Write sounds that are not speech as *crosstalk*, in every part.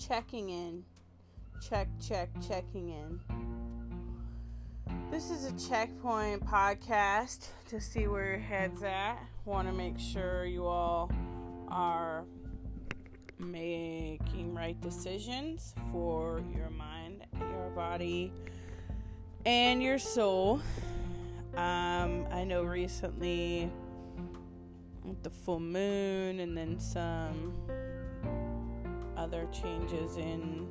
checking in. Check, check, checking in. This is a checkpoint podcast to see where your head's at. Want to make sure you all are making right decisions for your mind, your body, and your soul. Um, I know recently with the full moon and then some other changes in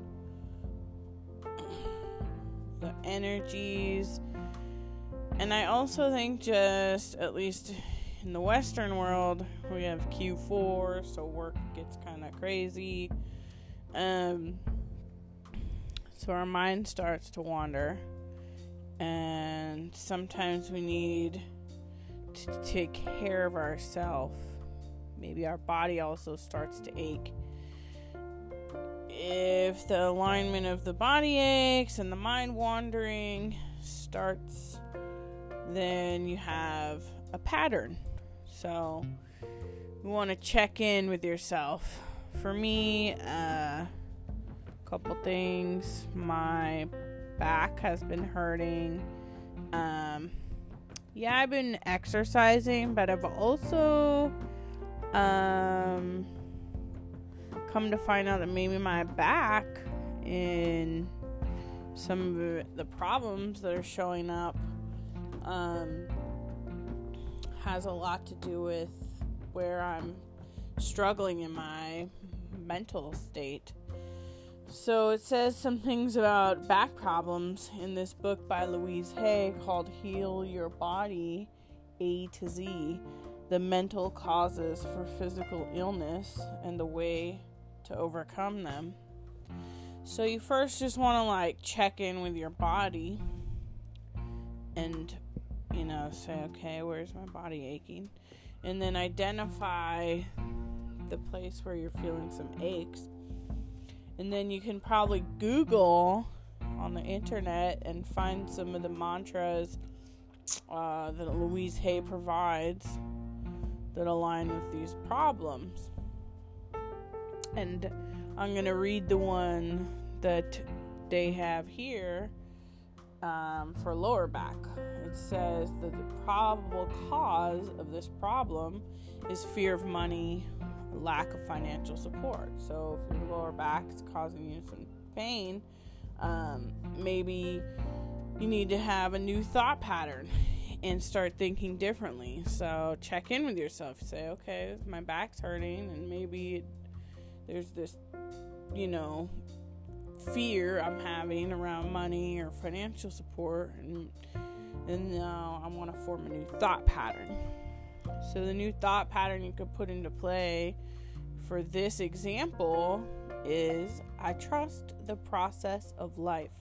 the energies. And I also think, just at least in the Western world, we have Q4, so work gets kind of crazy. Um, so our mind starts to wander, and sometimes we need to take care of ourselves. Maybe our body also starts to ache. If the alignment of the body aches and the mind wandering starts, then you have a pattern. So you want to check in with yourself. For me, a uh, couple things. My back has been hurting. Um, yeah, I've been exercising, but I've also um come to find out that maybe my back and some of the problems that are showing up um, has a lot to do with where I'm struggling in my mental state. So it says some things about back problems in this book by Louise Hay called Heal Your Body A to Z The Mental Causes for Physical Illness and the Way to Overcome Them. So you first just want to like check in with your body and you know say okay, where's my body aching? And then identify the place where you're feeling some aches and then you can probably Google on the internet and find some of the mantras uh, that Louise Hay provides that align with these problems. And I'm going to read the one that they have here um, for lower back. It says that the probable cause of this problem is fear of money, lack of financial support. So if your lower back is causing you some pain, um, maybe you need to have a new thought pattern and start thinking differently. So check in with yourself. Say, okay, my back's hurting, and maybe there's this, you know, fear I'm having around money or financial support, and and now I want to form a new thought pattern. So, the new thought pattern you could put into play for this example is I trust the process of life.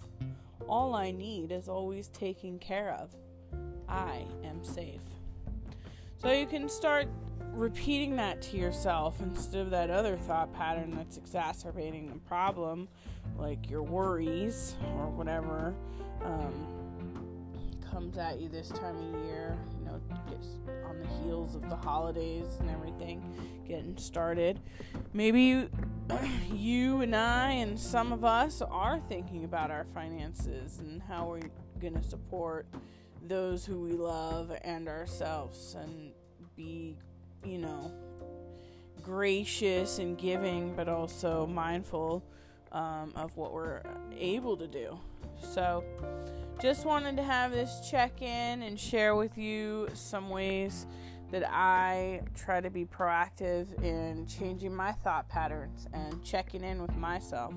All I need is always taken care of. I am safe. So, you can start repeating that to yourself instead of that other thought pattern that's exacerbating the problem, like your worries or whatever. Um, comes at you this time of year, you know, gets on the heels of the holidays and everything getting started. Maybe you, *clears throat* you and I and some of us are thinking about our finances and how we're going to support those who we love and ourselves and be, you know, gracious and giving, but also mindful um, of what we're able to do. So, just wanted to have this check in and share with you some ways that I try to be proactive in changing my thought patterns and checking in with myself.